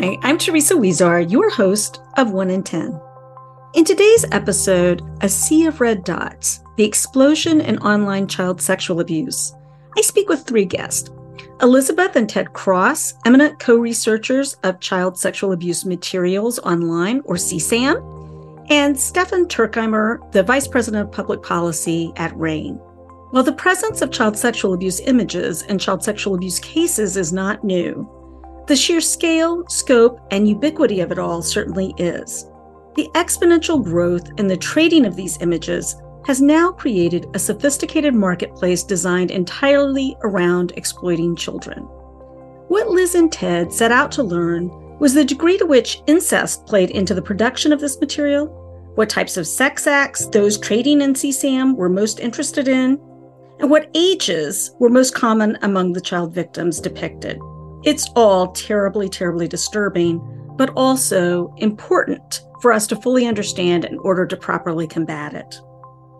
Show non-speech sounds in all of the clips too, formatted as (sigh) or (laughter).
Hi, I'm Teresa Huizar, your host of 1 in 10. In today's episode, A Sea of Red Dots The Explosion in Online Child Sexual Abuse, I speak with three guests Elizabeth and Ted Cross, eminent co researchers of child sexual abuse materials online, or CSAM, and Stefan Turkheimer, the Vice President of Public Policy at RAINN. While the presence of child sexual abuse images and child sexual abuse cases is not new, the sheer scale, scope, and ubiquity of it all certainly is. The exponential growth in the trading of these images has now created a sophisticated marketplace designed entirely around exploiting children. What Liz and Ted set out to learn was the degree to which incest played into the production of this material, what types of sex acts those trading in CSAM were most interested in, and what ages were most common among the child victims depicted. It's all terribly, terribly disturbing, but also important for us to fully understand in order to properly combat it.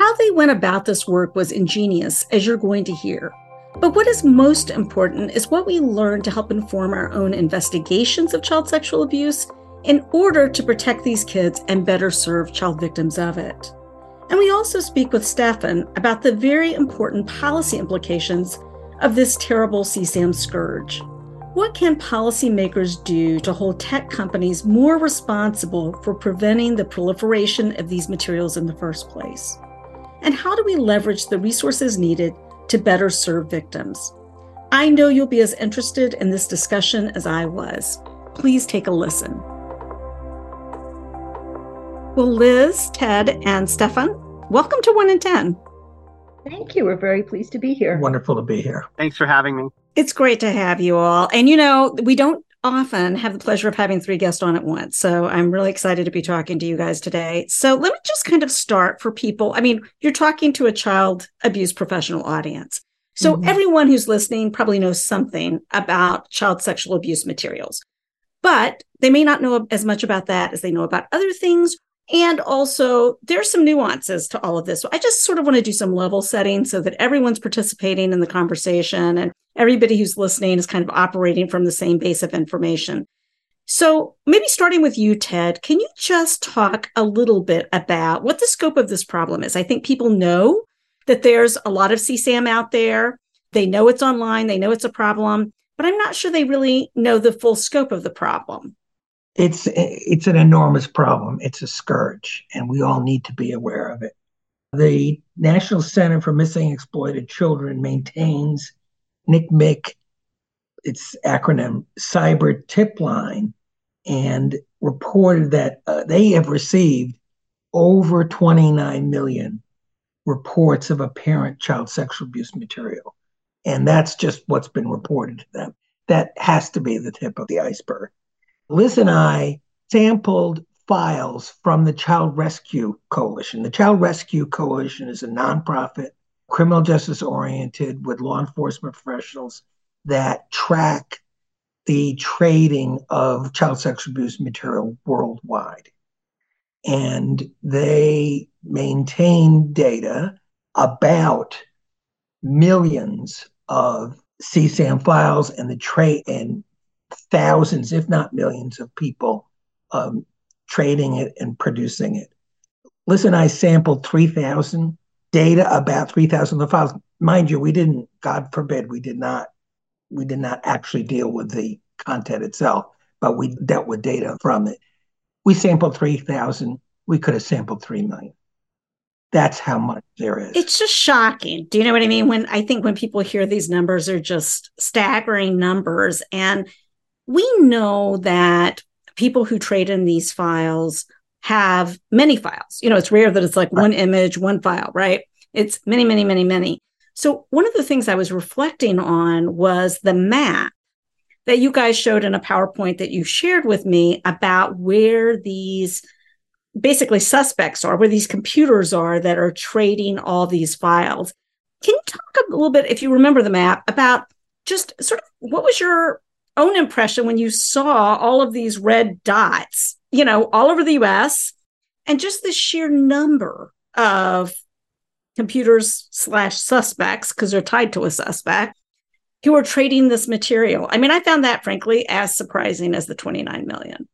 How they went about this work was ingenious, as you're going to hear. But what is most important is what we learned to help inform our own investigations of child sexual abuse in order to protect these kids and better serve child victims of it. And we also speak with Stefan about the very important policy implications of this terrible CSAM scourge. What can policymakers do to hold tech companies more responsible for preventing the proliferation of these materials in the first place? And how do we leverage the resources needed to better serve victims? I know you'll be as interested in this discussion as I was. Please take a listen. Well, Liz, Ted, and Stefan, welcome to 1 in 10. Thank you. We're very pleased to be here. Wonderful to be here. Thanks for having me. It's great to have you all. And you know, we don't often have the pleasure of having three guests on at once. So I'm really excited to be talking to you guys today. So let me just kind of start for people. I mean, you're talking to a child abuse professional audience. So mm-hmm. everyone who's listening probably knows something about child sexual abuse materials. But they may not know as much about that as they know about other things and also, there's some nuances to all of this. So I just sort of want to do some level setting so that everyone's participating in the conversation and everybody who's listening is kind of operating from the same base of information. So, maybe starting with you, Ted, can you just talk a little bit about what the scope of this problem is? I think people know that there's a lot of CSAM out there. They know it's online, they know it's a problem, but I'm not sure they really know the full scope of the problem it's it's an enormous problem. It's a scourge, and we all need to be aware of it. The National Center for Missing Exploited Children maintains NCMEC, its acronym Cyber Tip Line, and reported that uh, they have received over 29 million reports of apparent child sexual abuse material. And that's just what's been reported to them. That has to be the tip of the iceberg. Liz and I sampled files from the Child Rescue Coalition. The Child Rescue Coalition is a nonprofit, criminal justice oriented with law enforcement professionals that track the trading of child sexual abuse material worldwide. And they maintain data about millions of CSAM files and the trade and thousands, if not millions, of people um, trading it and producing it. Listen, I sampled 3,000 data about 3,000 of the files. Mind you, we didn't, God forbid, we did not, we did not actually deal with the content itself, but we dealt with data from it. We sampled 3,000. We could have sampled 3 million. That's how much there is. It's just shocking. Do you know what I mean? When I think when people hear these numbers they're just staggering numbers and we know that people who trade in these files have many files. You know, it's rare that it's like right. one image, one file, right? It's many, many, many, many. So, one of the things I was reflecting on was the map that you guys showed in a PowerPoint that you shared with me about where these basically suspects are, where these computers are that are trading all these files. Can you talk a little bit, if you remember the map, about just sort of what was your own impression when you saw all of these red dots, you know, all over the US and just the sheer number of computers slash suspects, because they're tied to a suspect, who are trading this material. I mean, I found that frankly as surprising as the 29 million.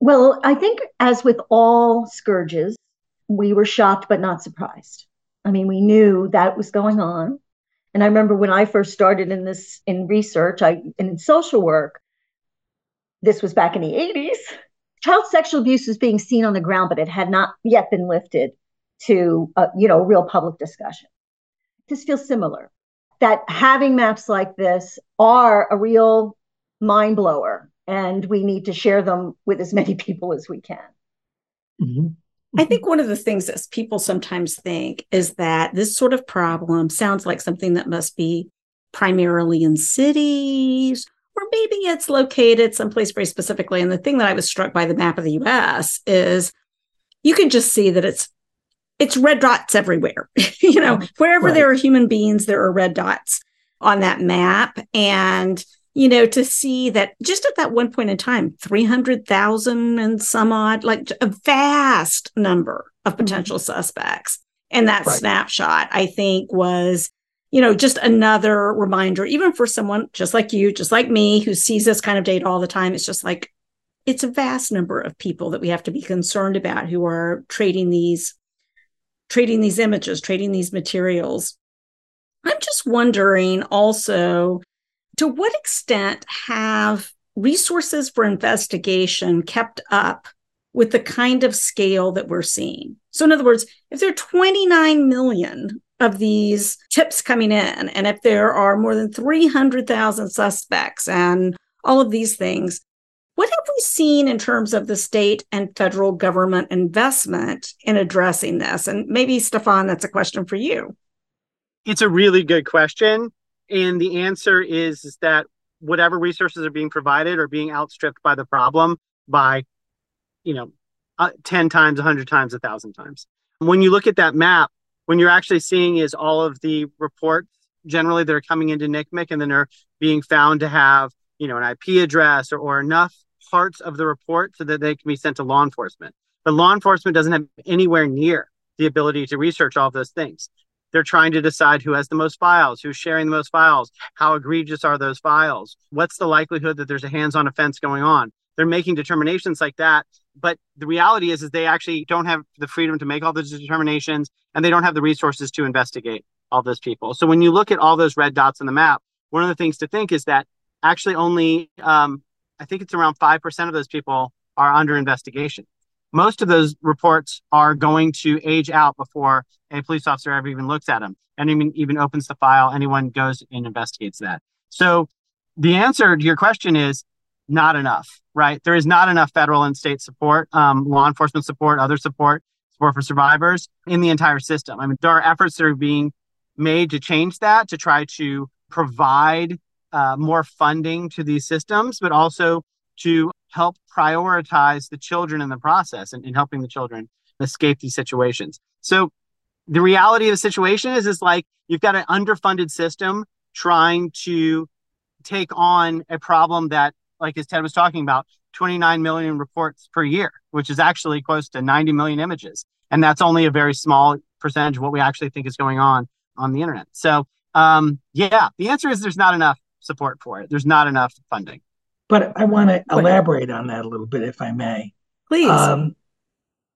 Well, I think as with all scourges, we were shocked but not surprised. I mean, we knew that was going on. And I remember when I first started in this in research, I in social work, this was back in the 80s. Child sexual abuse was being seen on the ground, but it had not yet been lifted to a, you know real public discussion. This feels similar. That having maps like this are a real mind blower, and we need to share them with as many (laughs) people as we can. Mm-hmm. I think mm-hmm. one of the things that people sometimes think is that this sort of problem sounds like something that must be primarily in cities, or maybe it's located someplace very specifically. And the thing that I was struck by the map of the US is you can just see that it's it's red dots everywhere. (laughs) you know, wherever right. there are human beings, there are red dots on that map. And you know, to see that just at that one point in time, 300,000 and some odd, like a vast number of mm-hmm. potential mm-hmm. suspects. And that right. snapshot, I think, was, you know, just another reminder, even for someone just like you, just like me, who sees this kind of data all the time. It's just like, it's a vast number of people that we have to be concerned about who are trading these trading these images trading these materials i'm just wondering also to what extent have resources for investigation kept up with the kind of scale that we're seeing? So, in other words, if there are 29 million of these tips coming in, and if there are more than 300,000 suspects and all of these things, what have we seen in terms of the state and federal government investment in addressing this? And maybe, Stefan, that's a question for you. It's a really good question. And the answer is, is that whatever resources are being provided are being outstripped by the problem by, you know, uh, 10 times, 100 times, 1,000 times. When you look at that map, when you're actually seeing is all of the reports generally that are coming into NCMEC and then are being found to have, you know, an IP address or, or enough parts of the report so that they can be sent to law enforcement. But law enforcement doesn't have anywhere near the ability to research all of those things. They're trying to decide who has the most files, who's sharing the most files, how egregious are those files, what's the likelihood that there's a hands-on offense going on. They're making determinations like that, but the reality is, is they actually don't have the freedom to make all those determinations, and they don't have the resources to investigate all those people. So when you look at all those red dots on the map, one of the things to think is that actually only, um, I think it's around five percent of those people are under investigation most of those reports are going to age out before a police officer ever even looks at them and even, even opens the file. Anyone goes and investigates that. So the answer to your question is not enough, right? There is not enough federal and state support, um, law enforcement support, other support, support for survivors in the entire system. I mean, there are efforts that are being made to change that, to try to provide uh, more funding to these systems, but also to help prioritize the children in the process and, and helping the children escape these situations. So the reality of the situation is is like you've got an underfunded system trying to take on a problem that like as ted was talking about 29 million reports per year which is actually close to 90 million images. And that's only a very small percentage of what we actually think is going on on the internet. So um, yeah the answer is there's not enough support for it. There's not enough funding but I want to elaborate on that a little bit, if I may. Please. Um,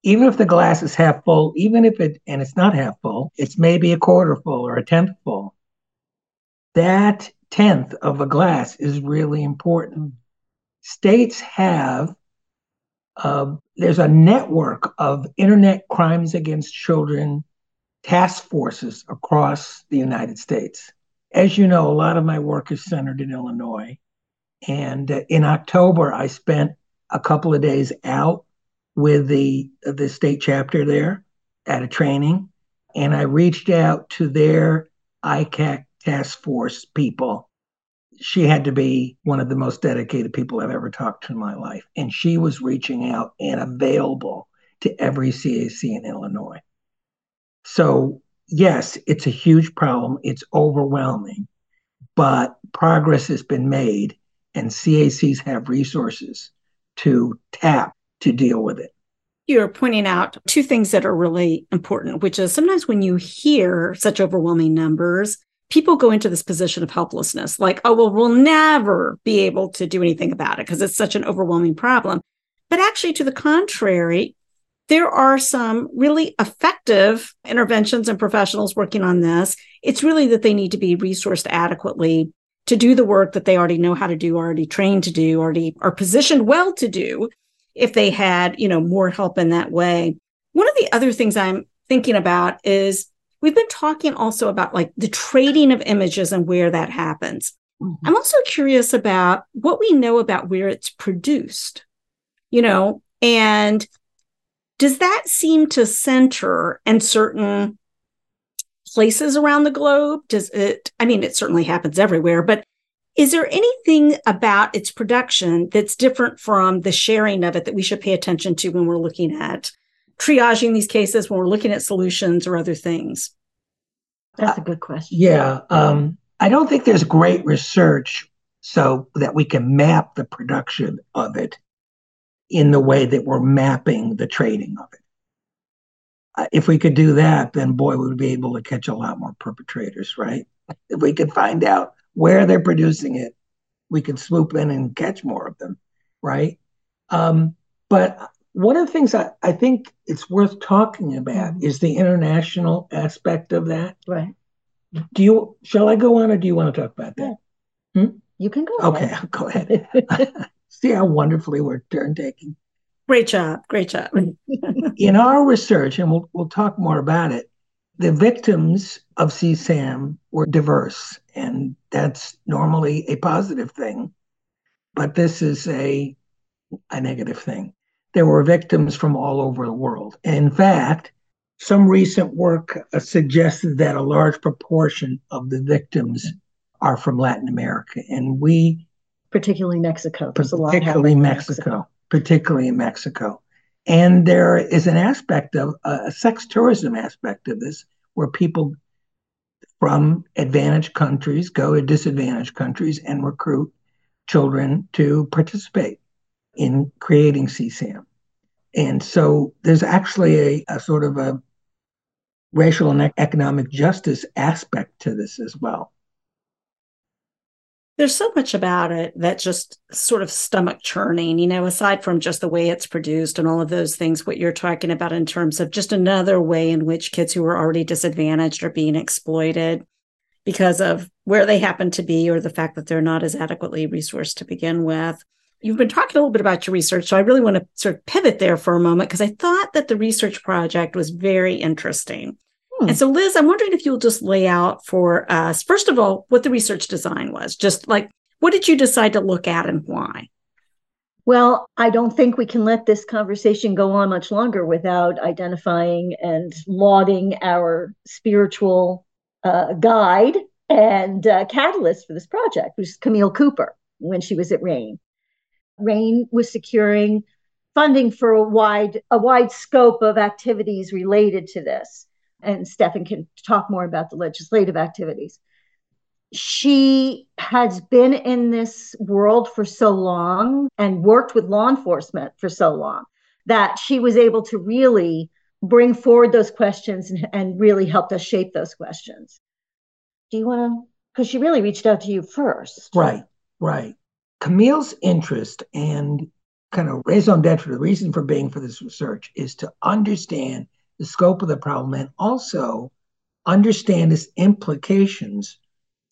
even if the glass is half full, even if it, and it's not half full, it's maybe a quarter full or a tenth full. That tenth of a glass is really important. States have, uh, there's a network of internet crimes against children task forces across the United States. As you know, a lot of my work is centered in Illinois. And in October, I spent a couple of days out with the the state chapter there at a training, and I reached out to their ICAC task force people. She had to be one of the most dedicated people I've ever talked to in my life, and she was reaching out and available to every CAC in Illinois. So yes, it's a huge problem. It's overwhelming, but progress has been made and CACs have resources to tap to deal with it. You're pointing out two things that are really important, which is sometimes when you hear such overwhelming numbers, people go into this position of helplessness, like, oh, well, we'll never be able to do anything about it because it's such an overwhelming problem. But actually, to the contrary, there are some really effective interventions and professionals working on this. It's really that they need to be resourced adequately to do the work that they already know how to do, already trained to do, already are positioned well to do if they had, you know, more help in that way. One of the other things I'm thinking about is we've been talking also about like the trading of images and where that happens. Mm-hmm. I'm also curious about what we know about where it's produced, you know, and does that seem to center in certain places around the globe? Does it, I mean, it certainly happens everywhere, but is there anything about its production that's different from the sharing of it that we should pay attention to when we're looking at triaging these cases, when we're looking at solutions or other things? That's a good question. Yeah. Um, I don't think there's great research so that we can map the production of it in the way that we're mapping the trading of it. Uh, if we could do that, then boy, we would be able to catch a lot more perpetrators, right? If we could find out where they're producing it, we could swoop in and catch more of them, right? Um, but one of the things I, I think it's worth talking about mm-hmm. is the international aspect of that. Right. Do you shall I go on or do you want to talk about that? Yeah. Hmm? You can go. Okay, ahead. (laughs) go ahead. (laughs) See how wonderfully we're turn taking. Great job. Great job. In our research, and we'll we'll talk more about it, the victims of CSAM were diverse, and that's normally a positive thing. But this is a a negative thing there were victims from all over the world. In fact, some recent work uh, suggested that a large proportion of the victims are from Latin America, and we, particularly Mexico, particularly Mexico, Mexico, particularly in Mexico, and there is an aspect of a sex tourism aspect of this, where people from advantaged countries go to disadvantaged countries and recruit children to participate in creating CSAM. And so there's actually a, a sort of a racial and economic justice aspect to this as well. There's so much about it that just sort of stomach churning, you know, aside from just the way it's produced and all of those things, what you're talking about in terms of just another way in which kids who are already disadvantaged are being exploited because of where they happen to be or the fact that they're not as adequately resourced to begin with you've been talking a little bit about your research, so I really want to sort of pivot there for a moment because I thought that the research project was very interesting. Hmm. And so, Liz, I'm wondering if you'll just lay out for us, first of all, what the research design was. Just like, what did you decide to look at and why? Well, I don't think we can let this conversation go on much longer without identifying and lauding our spiritual uh, guide and uh, catalyst for this project, which is Camille Cooper when she was at RAINN. RAINN was securing funding for a wide a wide scope of activities related to this. And Stefan can talk more about the legislative activities. She has been in this world for so long and worked with law enforcement for so long that she was able to really bring forward those questions and, and really helped us shape those questions. Do you want to? Because she really reached out to you first. Right, right. Camille's interest and kind of raison d'etre, the reason for being for this research is to understand the scope of the problem and also understand its implications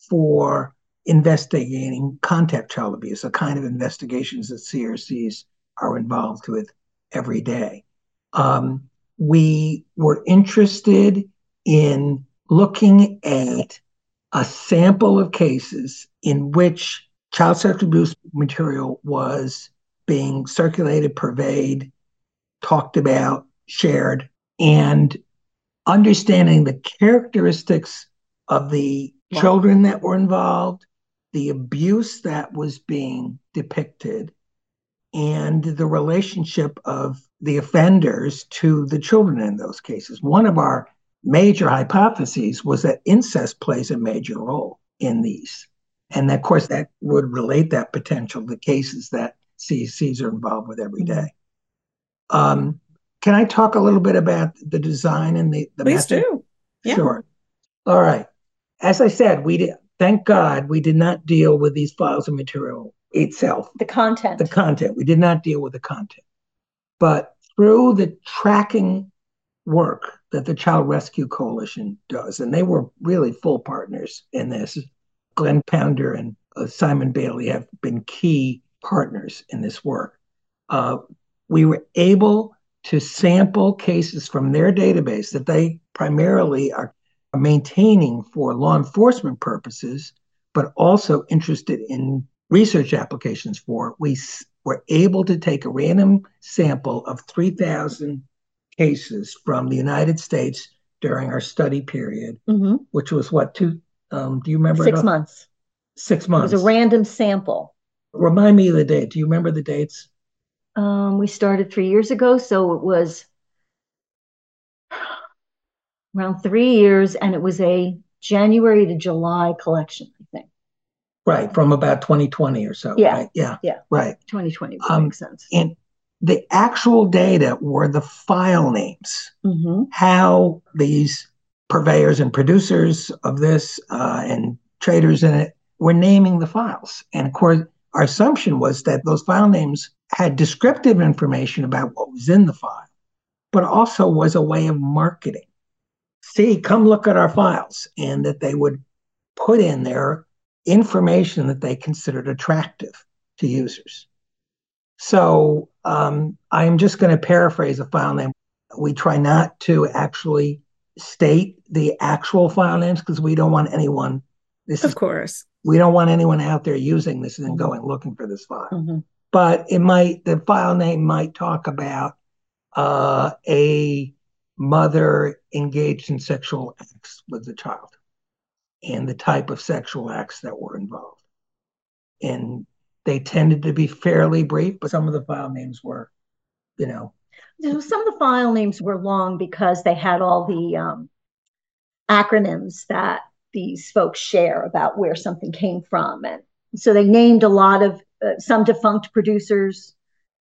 for investigating contact child abuse, the kind of investigations that CRCs are involved with every day. Um, we were interested in looking at a sample of cases in which child sexual abuse material was being circulated, purveyed, talked about, shared, and understanding the characteristics of the wow. children that were involved, the abuse that was being depicted, and the relationship of the offenders to the children in those cases. One of our major hypotheses was that incest plays a major role in these. And of course, that would relate that potential to cases that CACs are involved with every day. Um, can I talk a little bit about the design and the, the Please method? do. Yeah. Sure. All right. as I said, we did, thank God we did not deal with these files of material itself, The content. the content. We did not deal with the content. But through the tracking work that the Child Rescue Coalition does, and they were really full partners in this, Glen Pounder and uh, Simon Bailey have been key partners in this work. Uh, we were able to sample cases from their database that they primarily are maintaining for law enforcement purposes, but also interested in research applications for. We were able to take a random sample of 3,000 cases from the United States during our study period, Mhm. which was what, two? Um, do you remember? Six months. Six months. It was a random sample. Remind me of the date. Do you remember the dates? Um, we started three years ago, so it was around three years, and it was a January to July collection, I think. Right, from about 2020 or so. Yeah. Right? Yeah. Yeah. Right. 2020 would Um, make sense. And the actual data were the file names, hmm how these purveyors and producers of this uh, and traders in it were naming the files. And of course, our assumption was that those file names had descriptive information about what was in the file, but also was a way of marketing. See, come look at our files, and that they would put in there information that they considered attractive to users. So um, I'm just going to paraphrase a file name. We try not to actually state the actual file names because we don't want anyone. This is Of course. We don't want anyone out there using this and then going looking for this file. hmm But it might the file name might talk about uh, a mother engaged in sexual acts with the child and the type of sexual acts that were involved. And they tended to be fairly brief, but some of the file names were, you know, So some of the file names were long because they had all the um, acronyms that these folks share about where something came from. And so they named a lot of uh, some defunct producers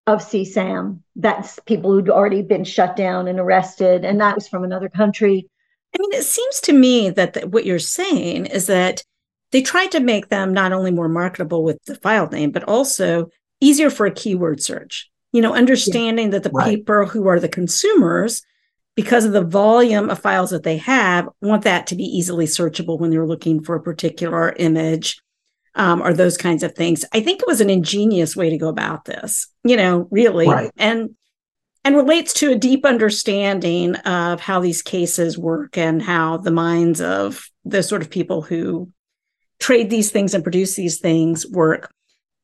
of CSAM. That's people who'd already been shut down and arrested, and that was from another country. I mean, it seems to me that the, what you're saying is that they tried to make them not only more marketable with the file name, but also easier for a keyword search. You know, understanding that the Right. people who are the consumers, because of the volume of files that they have, want that to be easily searchable when they're looking for a particular image um, or those kinds of things. I think it was an ingenious way to go about this, you know, really. Right. And and relates to a deep understanding of how these cases work and how the minds of the sort of people who trade these things and produce these things work.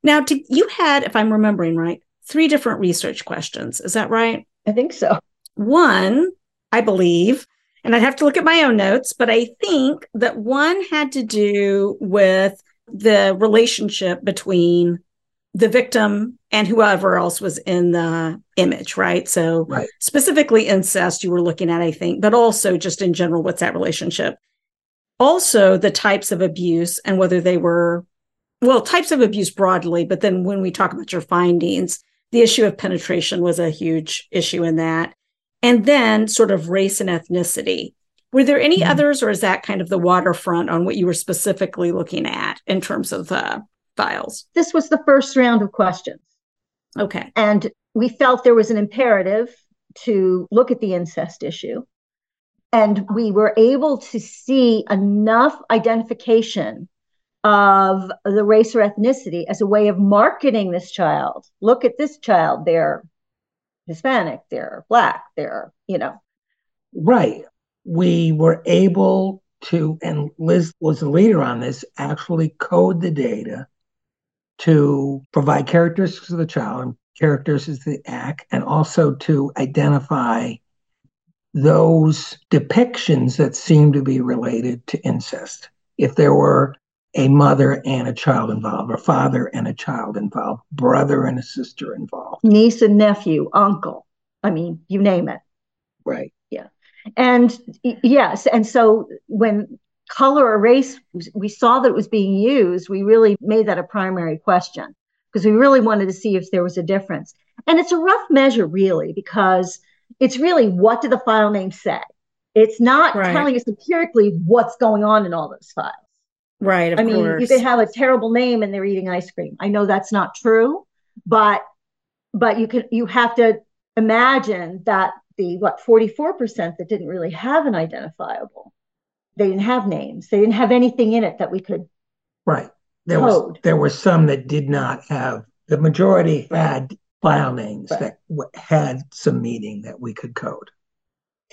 Now, to, you had, if I'm remembering right, three different research questions. Is that right? I think so. One, I believe, and I'd have to look at my own notes, but I think that one had to do with the relationship between the victim and whoever else was in the image, right? So, Right. specifically incest, you were looking at, I think, but also just in general, what's that relationship? Also, the types of abuse and whether they were, well, types of abuse broadly, but then when we talk about your findings, the issue of penetration was a huge issue in that. And then sort of race and ethnicity. Were there any Mhm. others, or is that kind of the waterfront on what you were specifically looking at in terms of the files? This was the first round of questions. Okay. And we felt there was an imperative to look at the incest issue. And we were able to see enough identification of the race or ethnicity as a way of marketing this child. Look at this child. They're Hispanic, they're Black, they're, you know, Right. We were able to, and Liz was the leader on this, actually code the data to provide characteristics of the child and characteristics of the act, and also to identify those depictions that seem to be related to incest. If there were a mother and a child involved, a father and a child involved, brother and a sister involved. niece and nephew, uncle. I mean, you name it. Right. Yeah. And yes, and so when color or race, we saw that it was being used, we really made that a primary question because we really wanted to see if there was a difference. And it's a rough measure, really, because it's really what did the file name say? It's not Right. telling us empirically what's going on in all those files. Right. Of I mean, course. you could have a terrible name and they're eating ice cream. I know that's not true, but but you can you have to imagine that the what 44% that didn't really have an identifiable. They didn't have names. They didn't have anything in it that we could Right. There was there were some that did not have. The majority had file names Right. that w- had some meaning that we could code,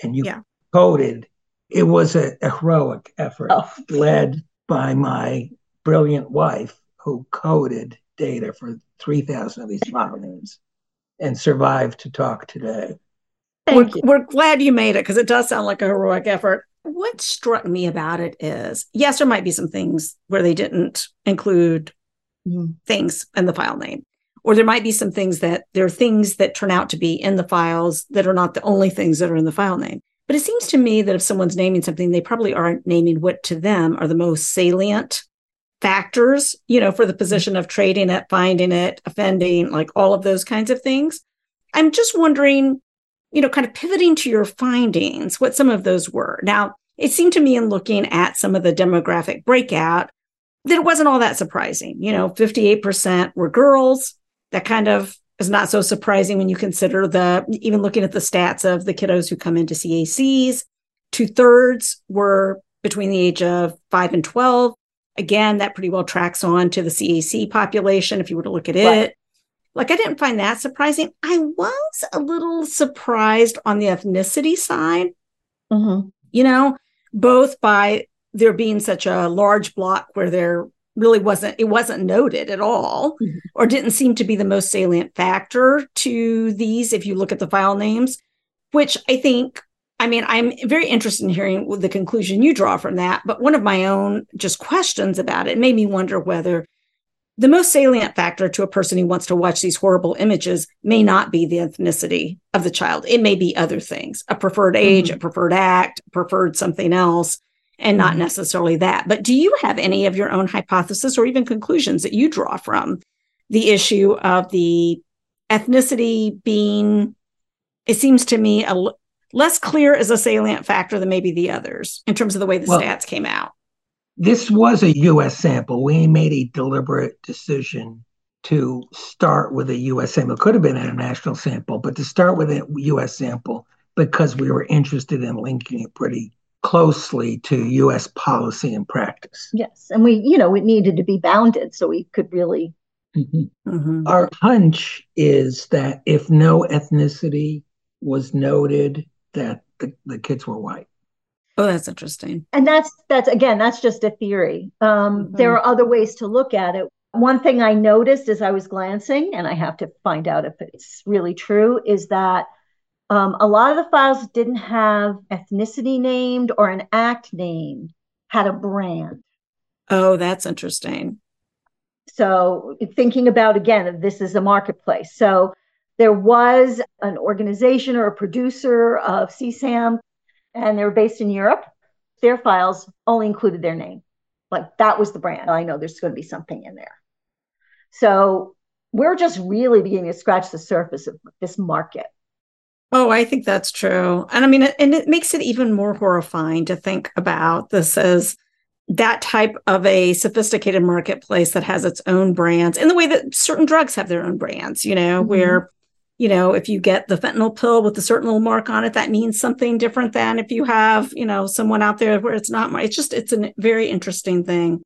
and you Yeah. coded. It was a, a heroic effort Oh. led by my brilliant wife, who coded data for three thousand of these file names, and survived to talk today. we're, you. we're glad you made it because it does sound like a heroic effort. What struck me about it is yes, there might be some things where they didn't include Mhm. things in the file name. Or there might be some things that there are things that turn out to be in the files that are not the only things that are in the file name. But it seems to me that if someone's naming something, they probably aren't naming what to them are the most salient factors, you know, for the mm-hmm. position of trading it, finding it, offending, like all of those kinds of things. I'm just wondering, you know, kind of pivoting to your findings, what some of those were. Now, it seemed to me in looking at some of the demographic breakout that it wasn't all that surprising. You know, 58% were girls. That kind of is not so surprising when you consider the, even looking at the stats of the kiddos who come into CACs. Two thirds were between the age of five and 12. Again, that pretty well tracks on to the CAC population if you were to look at it. Right. Like, I didn't find that surprising. I was a little surprised on the ethnicity side Mhm. you know, both by there being such a large block where there really wasn't, it wasn't noted at all, Mhm. or didn't seem to be the most salient factor to these if you look at the file names, which I think, I mean, I'm very interested in hearing the conclusion you draw from that. But one of my own just questions about it made me wonder whether the most salient factor to a person who wants to watch these horrible images may not be the ethnicity of the child. It may be other things, a preferred age, a preferred act, preferred something else, and not Mhm. necessarily that. But do you have any of your own hypothesis or even conclusions that you draw from the issue of the ethnicity being, it seems to me, a less clear as a salient factor than maybe the others in terms of the way the Well- stats came out? This was a U.S. sample. We made a deliberate decision to start with a U.S. sample. It could have been an international sample, but to start with a U.S. sample because we were interested in linking it pretty closely to U.S. policy and practice. Yes. And we, you know, it needed to be bounded so we could really Mhm. Our hunch is that if no ethnicity was noted, that the, the kids were white. Oh, that's interesting. and that's that's again that's just a theory um, Mhm. there are other ways to look at it one thing i noticed as i was glancing and i have to find out if it's really true is that um, a lot of the files didn't have ethnicity named or an act named had a brand. Oh, that's interesting. so thinking about again this is a marketplace. So there was an organization or a producer of csam and they were based in europe. Their files only included their name. Like that was the brand. I know there's going to be something in there. So we're just really beginning to scratch the surface of this market Oh, I think that's true. And I mean, and it makes it even more horrifying to think about this as that type of a sophisticated marketplace that has its own brands in the way that certain drugs have their own brands, you know, Mhm. where, you know, if you get the fentanyl pill with a certain little mark on it, that means something different than if you have, you know, someone out there where it's not. It's just, it's a very interesting thing.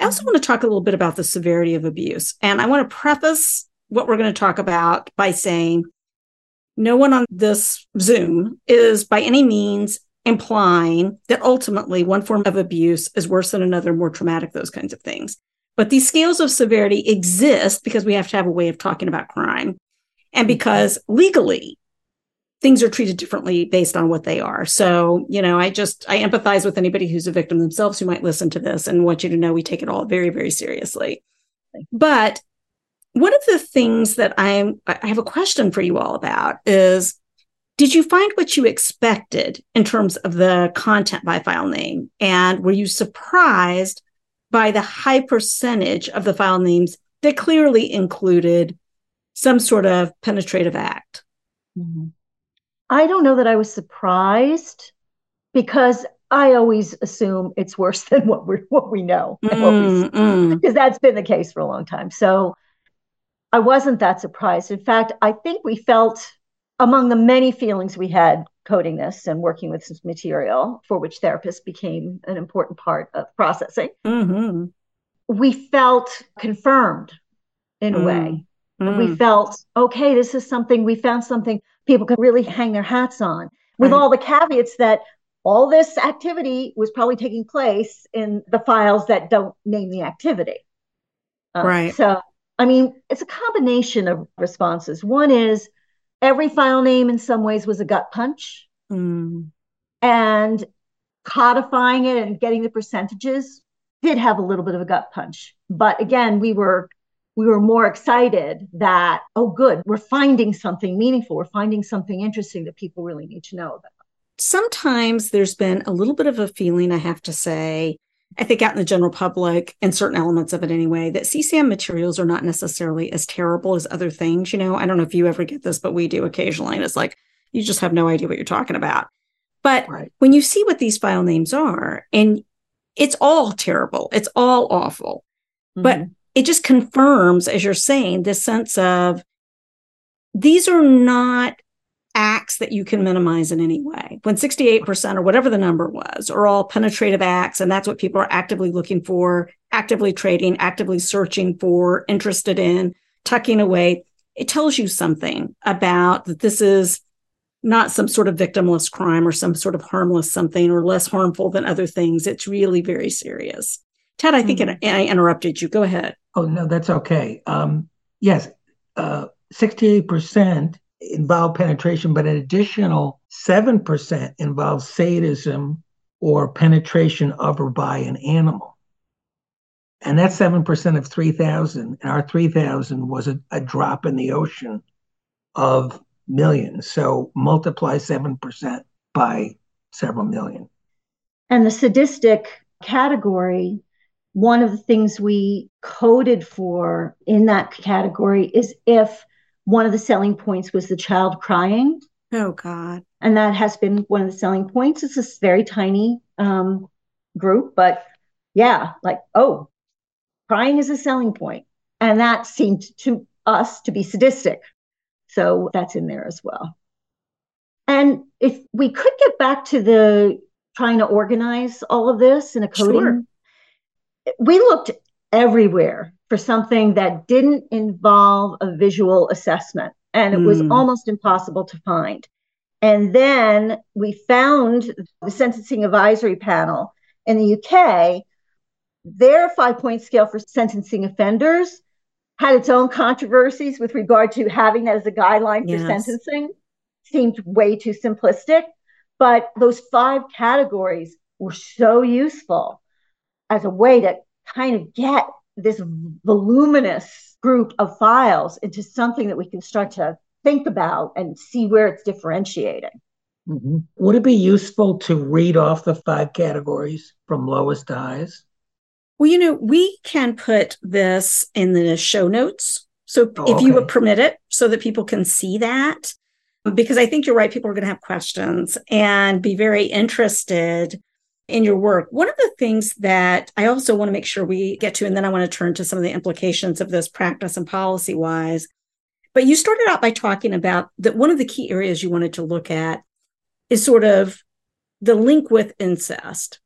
I also Mhm. want to talk a little bit about the severity of abuse. And I want to preface what we're going to talk about by saying no one on this Zoom is by any means implying that ultimately one form of abuse is worse than another, more traumatic, those kinds of things. But these scales of severity exist because we have to have a way of talking about crime and mm-hmm. because legally things are treated differently based on what they are. So, you know, I just I empathize with anybody who's a victim themselves who might listen to this and want you to know we take it all very, very seriously. But one of the things that I'm I have a question for you all about is did you find what you expected in terms of the content by file name and were you surprised by the high percentage of the file names that clearly included some sort of penetrative act I don't know that I was surprised. because I always assume it's worse (laughs) than what we what we know, because Mm, mm. that's been the case for a long time. So I wasn't that surprised. In fact, I think we felt among the many feelings we had coding this and working with this material, for which therapists became an important part of processing, Mhm. we felt confirmed in a Mm, way. mm. We felt, okay, this is something, we found something people could really hang their hats on, with Right. all the caveats that all this activity was probably taking place in the files that don't name the activity. Uh, Right. So, I mean, it's a combination of responses. One is every file name in some ways was a gut punch, Mm. and codifying it and getting the percentages did have a little bit of a gut punch. But again, we were we were more excited that oh good, we're finding something meaningful, we're finding something interesting that people really need to know about. sometimes there's been a little bit of a feeling, I have to say, I think out in the general public and certain elements of it anyway, that CSAM materials are not necessarily as terrible as other things. You know, I don't know if you ever get this, but we do occasionally. And it's like, you just have no idea what you're talking about. But Right. when you see what these file names are, and it's all terrible, it's all awful, But Mhm. it just confirms, as you're saying, this sense of these are not acts that you can minimize in any way. When 68% or whatever the number was are all penetrative acts, and that's what people are actively looking for, actively trading, actively searching for, interested in, tucking away, it tells you something about that this is not some sort of victimless crime or some sort of harmless something or less harmful than other things. It's really very serious. Ted, I think Mhm. it, I interrupted you. Go ahead. Oh, no, that's okay. Um, yes, uh, 68% involve penetration, but an additional 7% involves sadism or penetration of or by an animal. And that's 7% of 3,000. And our 3,000 was a, a drop in the ocean of millions. So multiply 7% by several million. And the sadistic category, one of the things we coded for in that category is if one of the selling points was the child crying. Oh God. And that has been one of the selling points. It's this very tiny um, group, but yeah, like, oh, crying is a selling point. And that seemed to us to be sadistic. So that's in there as well. And if we could get back to the trying to organize all of this in a coding, Sure. we looked everywhere for something that didn't involve a visual assessment. And it was Hmm. almost impossible to find. And then we found the Sentencing Advisory Panel in the UK. Their five point scale for sentencing offenders had its own controversies with regard to having that as a guideline for Yes. sentencing. Seemed way too simplistic. But those five categories were so useful as a way to kind of get this voluminous group of files into something that we can start to think about and see where it's differentiating. Mhm. Would it be useful to read off the five categories from lowest to highest? Well, you know, we can put this in the show notes. So Oh, if you would permit it so that people can see that, because I think you're right, people are going to have questions and be very interested in your work. One of the things that I also want to make sure we get to, and then I want to turn to some of the implications of this practice and policy wise. But you started out by talking about that one of the key areas you wanted to look at is sort of the link with incest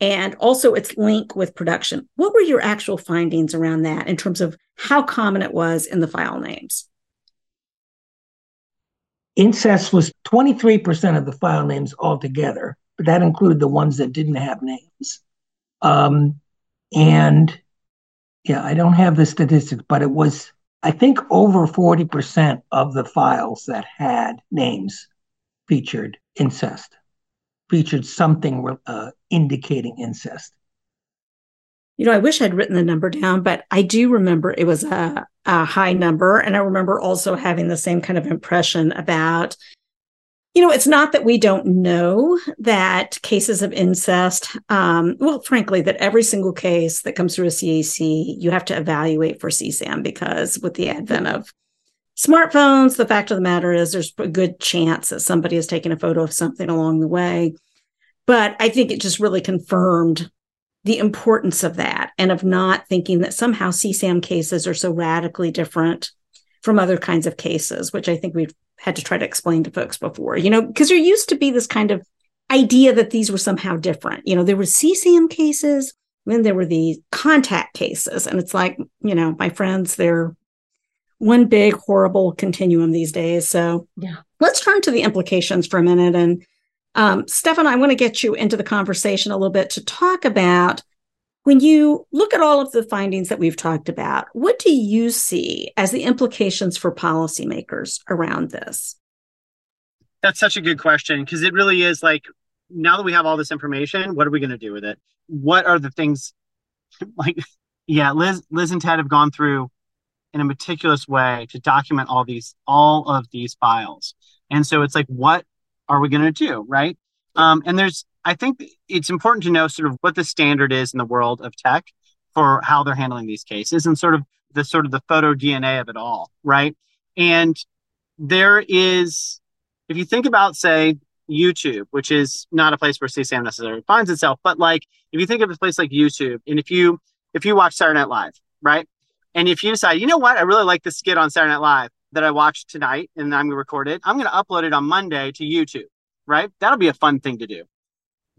and also its link with production. What were your actual findings around that in terms of how common it was in the file names? Incest was 23% of the file names altogether, but that included the ones that didn't have names. Um, and yeah, I don't have the statistics, but it was, I think, over 40% of the files that had names featured incest, featured something uh, indicating incest. You know, I wish I'd written the number down, but I do remember it was a, a high number. And I remember also having the same kind of impression about, you know, it's not that we don't know that cases of incest, um, well, frankly, that every single case that comes through a CAC, you have to evaluate for CSAM because with the advent of smartphones, the fact of the matter is there's a good chance that somebody has taken a photo of something along the way. But I think it just really confirmed the importance of that and of not thinking that somehow CSAM cases are so radically different from other kinds of cases, which I think we've had to try to explain to folks before, you know, because there used to be this kind of idea that these were somehow different. You know, there were CSAM cases, then there were the contact cases. And it's like, you know, my friends, they're one big horrible continuum these days. So yeah. let's turn to the implications for a minute. And um, Stefan, I want to get you into the conversation a little bit to talk about when you look at all of the findings that we've talked about, what do you see as the implications for policymakers around this? That's such a good question because it really is like now that we have all this information, what are we going to do with it? What are the things (laughs) like yeah, Liz Liz and Ted have gone through in a meticulous way to document all these all of these files. And so it's like what are we going to do, right? Um, and there's I think it's important to know sort of what the standard is in the world of tech for how they're handling these cases and sort of the sort of the PhotoDNA of it all, right? And there is, if you think about, say, YouTube, which is not a place where CSAM necessarily finds itself, but like if you think of a place like YouTube, and if you if you watch Saturday Night Live, right? And if you decide, you know what, I really like the skit on Saturday Night Live that I watched tonight and I'm gonna record it, I'm gonna upload it on Monday to YouTube, right? That'll be a fun thing to do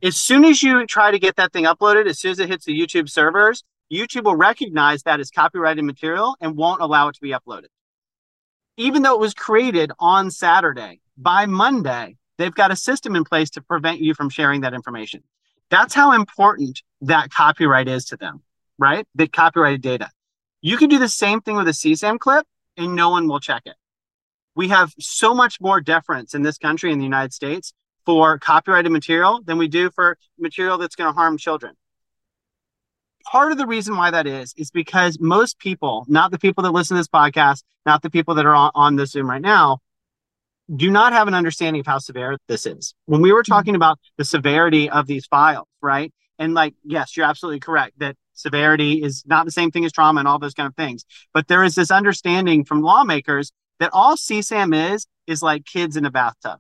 as soon as you try to get that thing uploaded, as soon as it hits the YouTube servers, YouTube will recognize that as copyrighted material and won't allow it to be uploaded. Even though it was created on Saturday, by Monday, they've got a system in place to prevent you from sharing that information. That's how important that copyright is to them, right? The copyrighted data. You can do the same thing with a CSAM clip and no one will check it. We have so much more deference in this country, in the United States, for copyrighted material than we do for material that's going to harm children. Part of the reason why that is, is because most people, not the people that listen to this podcast, not the people that are on, on this Zoom right now, do not have an understanding of how severe this is. When we were talking about the severity of these files, right? And like, yes, you're absolutely correct that severity is not the same thing as trauma and all those kind of things. But there is this understanding from lawmakers that all CSAM is, is like kids in a bathtub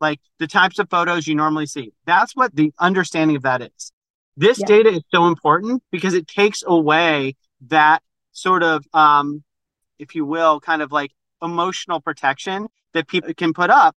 like the types of photos you normally see. That's what the understanding of that is. This yeah. data is so important because it takes away that sort of, um, if you will, kind of like emotional protection that people can put up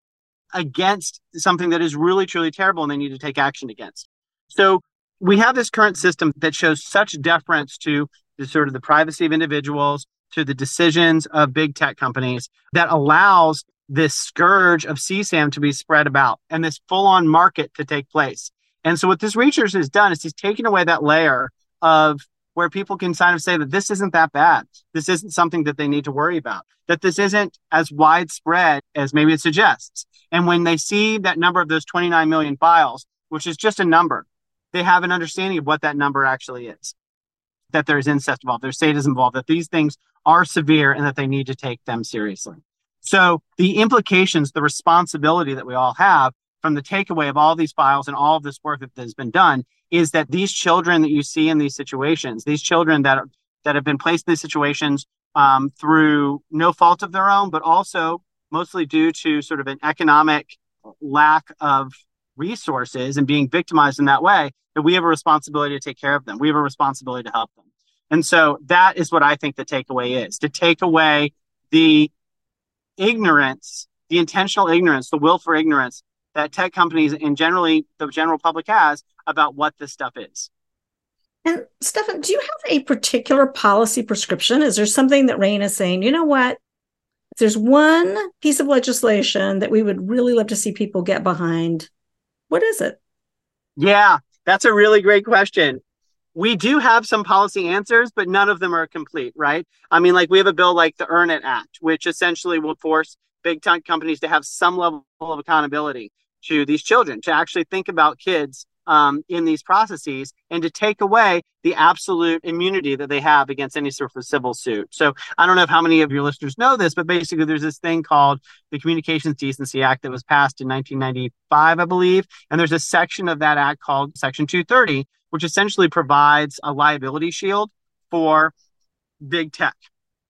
against something that is really, truly terrible and they need to take action against. So we have this current system that shows such deference to the sort of the privacy of individuals, to the decisions of big tech companies that allows this scourge of CSAM to be spread about and this full on market to take place. And so, what this research has done is he's taken away that layer of where people can kind of say that this isn't that bad. This isn't something that they need to worry about, that this isn't as widespread as maybe it suggests. And when they see that number of those 29 million files, which is just a number, they have an understanding of what that number actually is. That there's incest involved, there's sadism involved, that these things are severe and that they need to take them seriously. So the implications, the responsibility that we all have from the takeaway of all these files and all of this work that has been done is that these children that you see in these situations, these children that are, that have been placed in these situations um, through no fault of their own, but also mostly due to sort of an economic lack of resources and being victimized in that way, that we have a responsibility to take care of them. We have a responsibility to help them. And so that is what I think the takeaway is to take away the ignorance, the intentional ignorance, the will for ignorance that tech companies and generally the general public has about what this stuff is. And Stefan, do you have a particular policy prescription? Is there something that RAINN is saying, you know what? If there's one piece of legislation that we would really love to see people get behind, what is it? Yeah, that's a really great question we do have some policy answers, but none of them are complete, right? I mean, like we have a bill like the Earn It Act, which essentially will force big tech companies to have some level of accountability to these children, to actually think about kids um, in these processes and to take away the absolute immunity that they have against any sort of civil suit. So I don't know how many of your listeners know this, but basically there's this thing called the Communications Decency Act that was passed in 1995, I believe. And there's a section of that act called Section 230, which essentially provides a liability shield for big tech.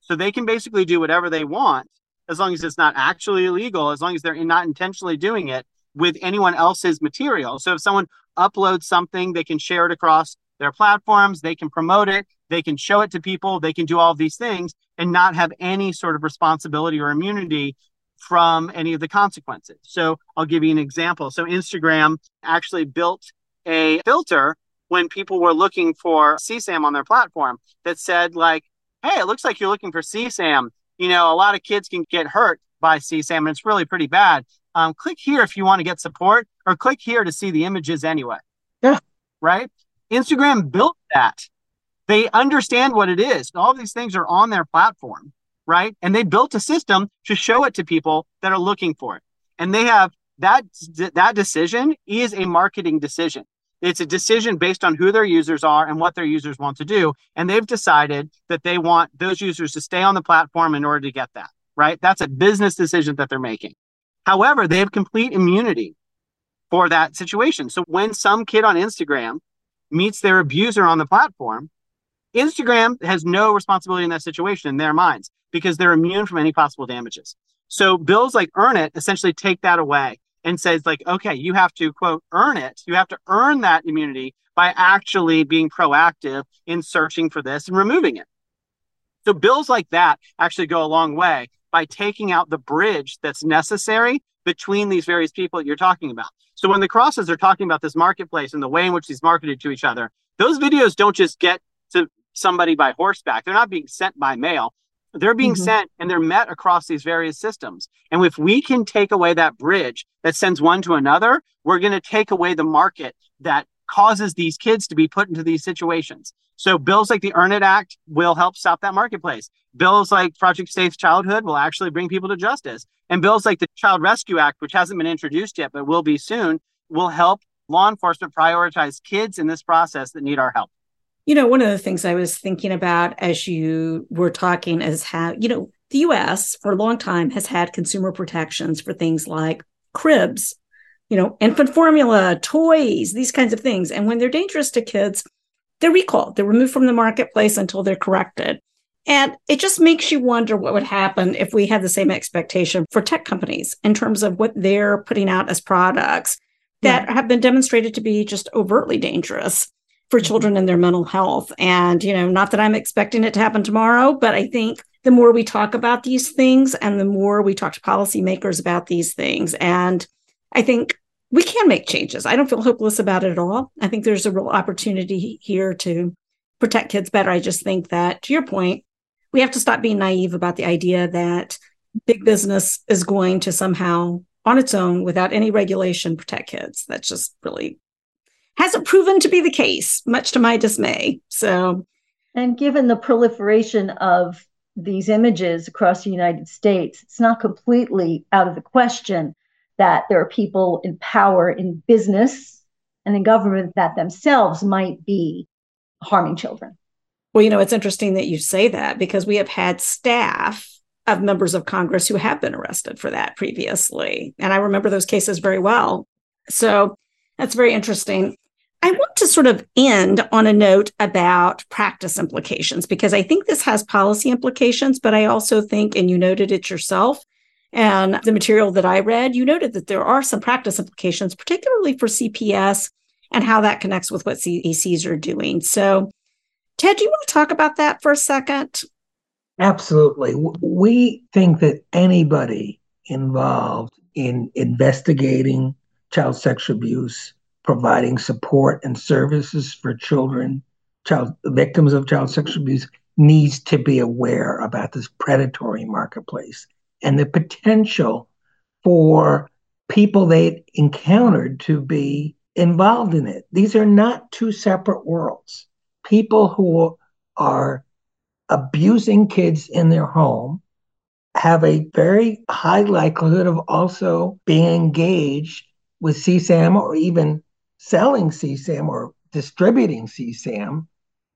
So they can basically do whatever they want as long as it's not actually illegal, as long as they're not intentionally doing it with anyone else's material. So if someone uploads something, they can share it across their platforms, they can promote it, they can show it to people, they can do all these things and not have any sort of responsibility or immunity from any of the consequences. So I'll give you an example. So Instagram actually built a filter when people were looking for CSAM on their platform that said like, hey, it looks like you're looking for CSAM. You know, a lot of kids can get hurt by CSAM and it's really pretty bad. Um, click here if you want to get support or click here to see the images anyway. Yeah. Right? Instagram built that. They understand what it is. All these things are on their platform right? And they built a system to show it to people that are looking for it. And they have that that decision is a marketing decision. It's a decision based on who their users are and what their users want to do. And they've decided that they want those users to stay on the platform in order to get that, right? That's a business decision that they're making. However, they have complete immunity for that situation. So when some kid on Instagram meets their abuser on the platform, Instagram has no responsibility in that situation in their minds because they're immune from any possible damages. So bills like Earn It essentially take that away and says like, okay, you have to quote earn it. You have to earn that immunity by actually being proactive in searching for this and removing it. So bills like that actually go a long way by taking out the bridge that's necessary between these various people that you're talking about. So when the Crosses are talking about this marketplace and the way in which these marketed to each other, those videos don't just get to somebody by horseback. They're not being sent by mail. They're being mm-hmm. sent and they're met across these various systems. And if we can take away that bridge that sends one to another, we're going to take away the market that causes these kids to be put into these situations. So bills like the Earn It Act will help stop that marketplace. Bills like Project Safe Childhood will actually bring people to justice. And bills like the Child Rescue Act, which hasn't been introduced yet, but will be soon, will help law enforcement prioritize kids in this process that need our help. You know, one of the things I was thinking about as you were talking is how, you know, the US for a long time has had consumer protections for things like cribs, you know, infant formula, toys, these kinds of things. And when they're dangerous to kids, they're recalled, they're removed from the marketplace until they're corrected. And it just makes you wonder what would happen if we had the same expectation for tech companies in terms of what they're putting out as products that yeah. have been demonstrated to be just overtly dangerous for children and their mental health. And, you know, not that I'm expecting it to happen tomorrow, but I think the more we talk about these things and the more we talk to policymakers about these things, and I think we can make changes. I don't feel hopeless about it at all. I think there's a real opportunity here to protect kids better. I just think that, to your point, we have to stop being naive about the idea that big business is going to somehow, on its own, without any regulation, protect kids. That's just really hasn't proven to be the case, much to my dismay. So, and given the proliferation of these images across the United States, it's not completely out of the question that there are people in power in business and in government that themselves might be harming children. Well, you know, it's interesting that you say that because we have had staff of members of Congress who have been arrested for that previously. And I remember those cases very well. So that's very interesting. I want to sort of end on a note about practice implications because I think this has policy implications, but I also think, and you noted it yourself, and the material that I read, you noted that there are some practice implications, particularly for CPS and how that connects with what CACs are doing. So, Ted, do you want to talk about that for a second? Absolutely. We think that anybody involved in investigating child sexual abuse providing support and services for children, child victims of child sexual abuse, needs to be aware about this predatory marketplace and the potential for people they encountered to be involved in it. These are not two separate worlds. People who are abusing kids in their home have a very high likelihood of also being engaged with CSAM or even selling CSAM or distributing CSAM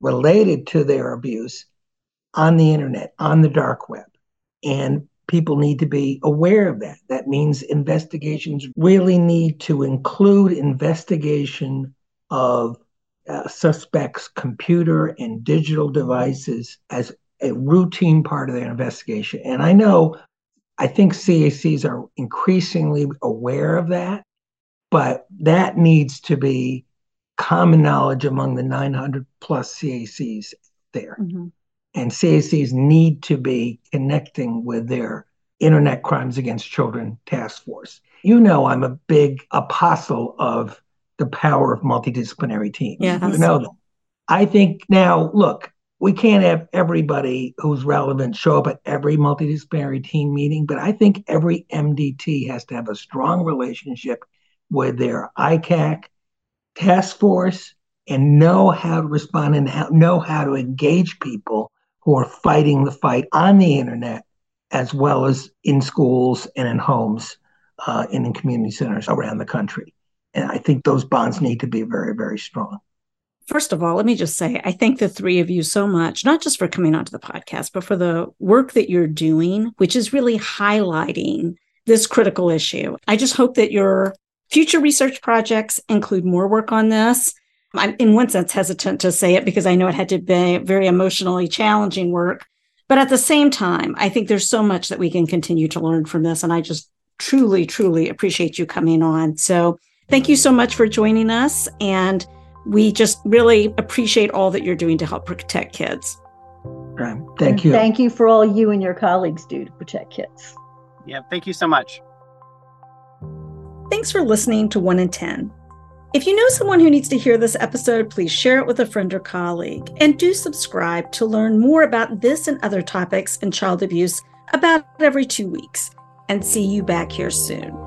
related to their abuse on the internet, on the dark web. And people need to be aware of that. That means investigations really need to include investigation of uh, suspects' computer and digital devices as a routine part of their investigation. And I know, I think CACs are increasingly aware of that. But that needs to be common knowledge among the 900 plus CACs there. Mm-hmm. And CACs need to be connecting with their Internet Crimes Against Children task force. You know, I'm a big apostle of the power of multidisciplinary teams. Yeah, you know that. I think now, look, we can't have everybody who's relevant show up at every multidisciplinary team meeting, but I think every MDT has to have a strong relationship with their ICAC task force and know how to respond and how, know how to engage people who are fighting the fight on the internet as well as in schools and in homes uh, and in community centers around the country. And I think those bonds need to be very, very strong. First of all, let me just say, I thank the three of you so much, not just for coming onto the podcast, but for the work that you're doing, which is really highlighting this critical issue. I just hope that your future research projects include more work on this. I'm in one sense hesitant to say it because I know it had to be very emotionally challenging work. But at the same time, I think there's so much that we can continue to learn from this. And I just truly, truly appreciate you coming on. So thank you so much for joining us. And we just really appreciate all that you're doing to help protect kids. Right. Thank you. Thank you for all you and your colleagues do to protect kids. Yeah, thank you so much. Thanks for listening to 1 in 10. If you know someone who needs to hear this episode, please share it with a friend or colleague. And do subscribe to learn more about this and other topics in child abuse about every two weeks. And see you back here soon.